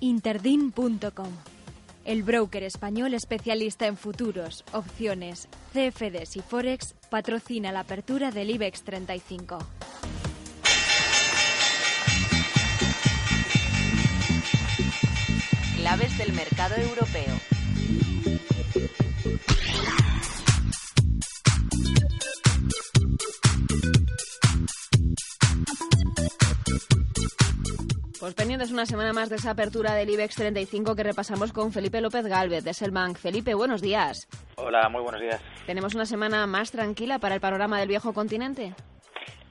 Interdin.com. El broker español especialista en futuros, opciones, CFDs y Forex patrocina la apertura del IBEX 35. Claves del mercado europeo. Pues pendientes una semana más de esa apertura del IBEX 35 que repasamos con Felipe López Galvez de Selbank. Felipe, buenos días. Hola, muy buenos días. ¿Tenemos una semana más tranquila para el panorama del viejo continente?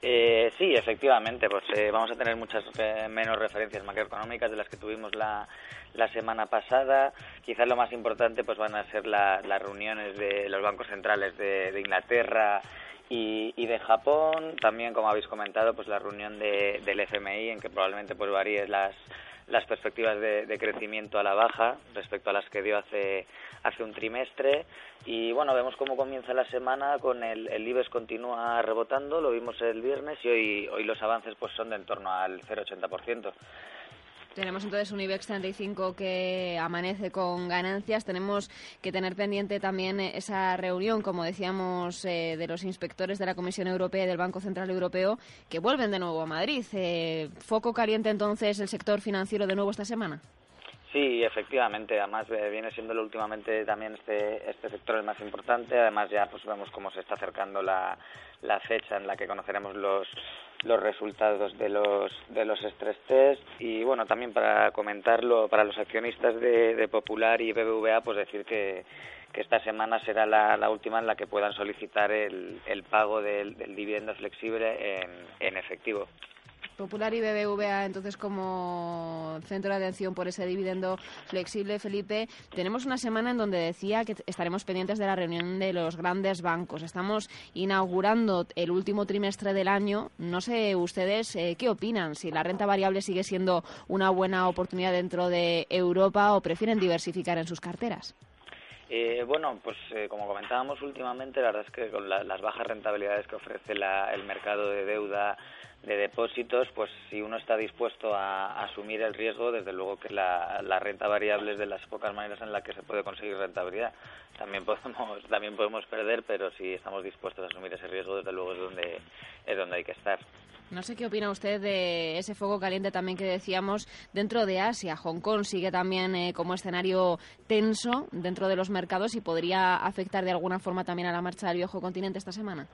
Eh, sí, efectivamente, pues eh, vamos a tener muchas eh, menos referencias macroeconómicas de las que tuvimos la, la semana pasada. Quizás lo más importante pues van a ser las reuniones de los bancos centrales de, de Inglaterra y, y, de Japón, también como habéis comentado, pues la reunión de, del FMI en que probablemente pues varíe las, las perspectivas de, de, crecimiento a la baja respecto a las que dio hace, hace un trimestre y bueno, vemos cómo comienza la semana con el, el IBEX continúa rebotando, lo vimos el viernes y hoy, hoy los avances pues son de en torno al 0,80%. Tenemos entonces un IBEX 35 que amanece con ganancias. Tenemos que tener pendiente también esa reunión, como decíamos, eh, de los inspectores de la Comisión Europea y del Banco Central Europeo que vuelven de nuevo a Madrid. Eh, ¿Foco caliente entonces el sector financiero de nuevo esta semana? Sí, efectivamente. Además viene siendo últimamente también este este sector el más importante. Además ya pues vemos cómo se está acercando la, la fecha en la que conoceremos los los resultados de los de los stress test y bueno también para comentarlo para los accionistas de, de Popular y BBVA pues decir que que esta semana será la, la última en la que puedan solicitar el, el pago del, del dividendo flexible en, en efectivo. Popular y BBVA, entonces, como centro de atención por ese dividendo flexible, Felipe, tenemos una semana en donde decía que estaremos pendientes de la reunión de los grandes bancos. Estamos inaugurando el último trimestre del año. No sé ustedes eh, qué opinan, si la renta variable sigue siendo una buena oportunidad dentro de Europa o prefieren diversificar en sus carteras. Eh, bueno, pues eh, como comentábamos últimamente, la verdad es que con la, las bajas rentabilidades que ofrece la, el mercado de deuda de depósitos, pues si uno está dispuesto a, asumir el riesgo, desde luego que la, la, renta variable es de las pocas maneras en las que se puede conseguir rentabilidad. También podemos, también podemos perder, pero si estamos dispuestos a asumir ese riesgo, desde luego es donde, es donde hay que estar. No sé qué opina usted de ese fuego caliente también que decíamos dentro de Asia. Hong Kong sigue también eh, como escenario tenso dentro de los mercados y podría afectar de alguna forma también a la marcha del viejo continente esta semana.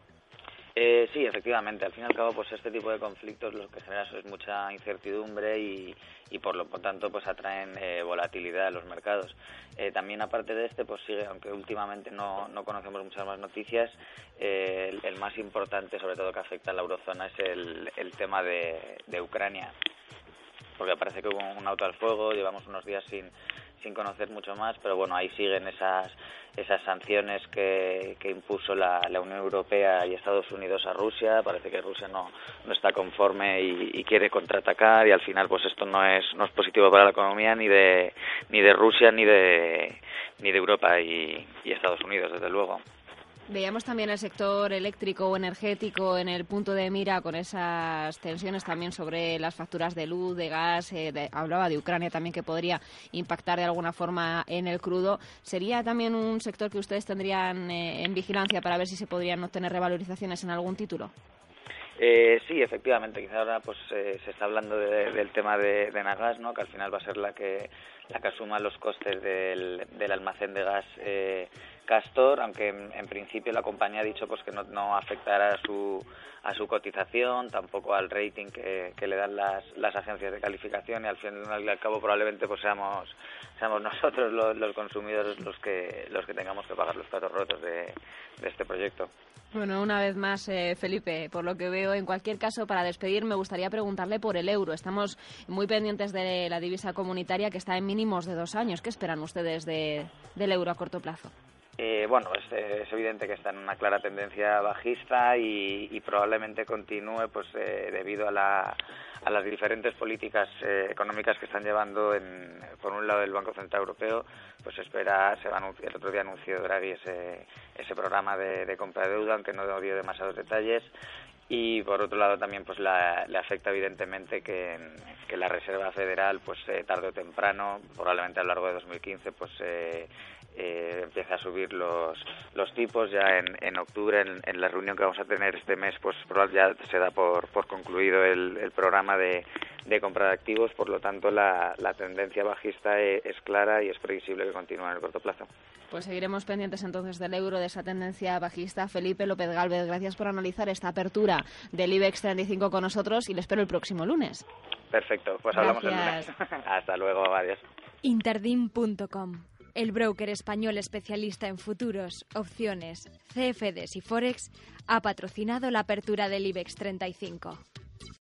Eh, sí, efectivamente. Al fin y al cabo, pues este tipo de conflictos lo que genera es mucha incertidumbre y, y por lo tanto, pues atraen eh, volatilidad a los mercados. Eh, también aparte de este, pues sigue, aunque últimamente no, no conocemos muchas más noticias, eh, el, el, más importante, sobre todo que afecta a la eurozona, es el, el tema de, de Ucrania. Porque parece que hubo un auto al fuego, llevamos unos días sin sin conocer mucho más, pero bueno, ahí siguen esas esas sanciones que, que impuso la, la, Unión Europea y Estados Unidos a Rusia. Parece que Rusia no, no está conforme y, quiere contraatacar y al final pues esto no es no es positivo para la economía ni de ni de Rusia ni de ni de Europa y, y Estados Unidos desde luego. Veíamos también el sector eléctrico o energético en el punto de mira con esas tensiones también sobre las facturas de luz, de gas. Eh, hablaba de Ucrania también que podría impactar de alguna forma en el crudo. ¿Sería también un sector que ustedes tendrían eh, en vigilancia para ver si se podrían obtener revalorizaciones en algún título? Eh, sí, efectivamente. Quizá ahora pues eh, se está hablando de, del tema de, de Nagas, ¿no? Que al final va a ser la que la que asuma los costes del, del almacén de gas eh, Castor, aunque en, principio la compañía ha dicho pues que no, no afectará a su a su cotización, tampoco al rating que, le dan las, las agencias de calificación y al fin y al cabo probablemente pues seamos seamos nosotros los, los consumidores los que los que tengamos que pagar los platos rotos de, de este proyecto. Bueno, una vez más, eh, Felipe, por lo que veo, en cualquier caso, para despedir, me gustaría preguntarle por el euro. Estamos muy pendientes de la divisa comunitaria que está en mínimos de dos años. ¿Qué esperan ustedes de, del euro a corto plazo? Eh, bueno, es, evidente que está en una clara tendencia bajista y, probablemente continúe pues eh, debido a, la, las diferentes políticas eh, económicas que están llevando en, por un lado el Banco Central Europeo, pues espera, se va a el otro día anunció Draghi ese, ese programa de, compra de deuda, aunque no dio demasiados detalles, y por otro lado también pues le afecta evidentemente que, la Reserva Federal pues eh, tarde o temprano probablemente a lo largo de 2015 pues eh, eh, empiece a subir los, los tipos ya en, en octubre en, la reunión que vamos a tener este mes pues ya se da por, por concluido el, el programa de, de compra de activos por lo tanto la, la tendencia bajista es, es clara y es previsible que continúe en el corto plazo. Pues seguiremos pendientes entonces del euro, de esa tendencia bajista. Felipe López Galvez, gracias por analizar esta apertura del IBEX 35 con nosotros y le espero el próximo lunes. Perfecto, pues hablamos el lunes. Hasta luego, adiós. Interdim.com, el broker español especialista en futuros, opciones, CFDs y Forex, ha patrocinado la apertura del IBEX 35.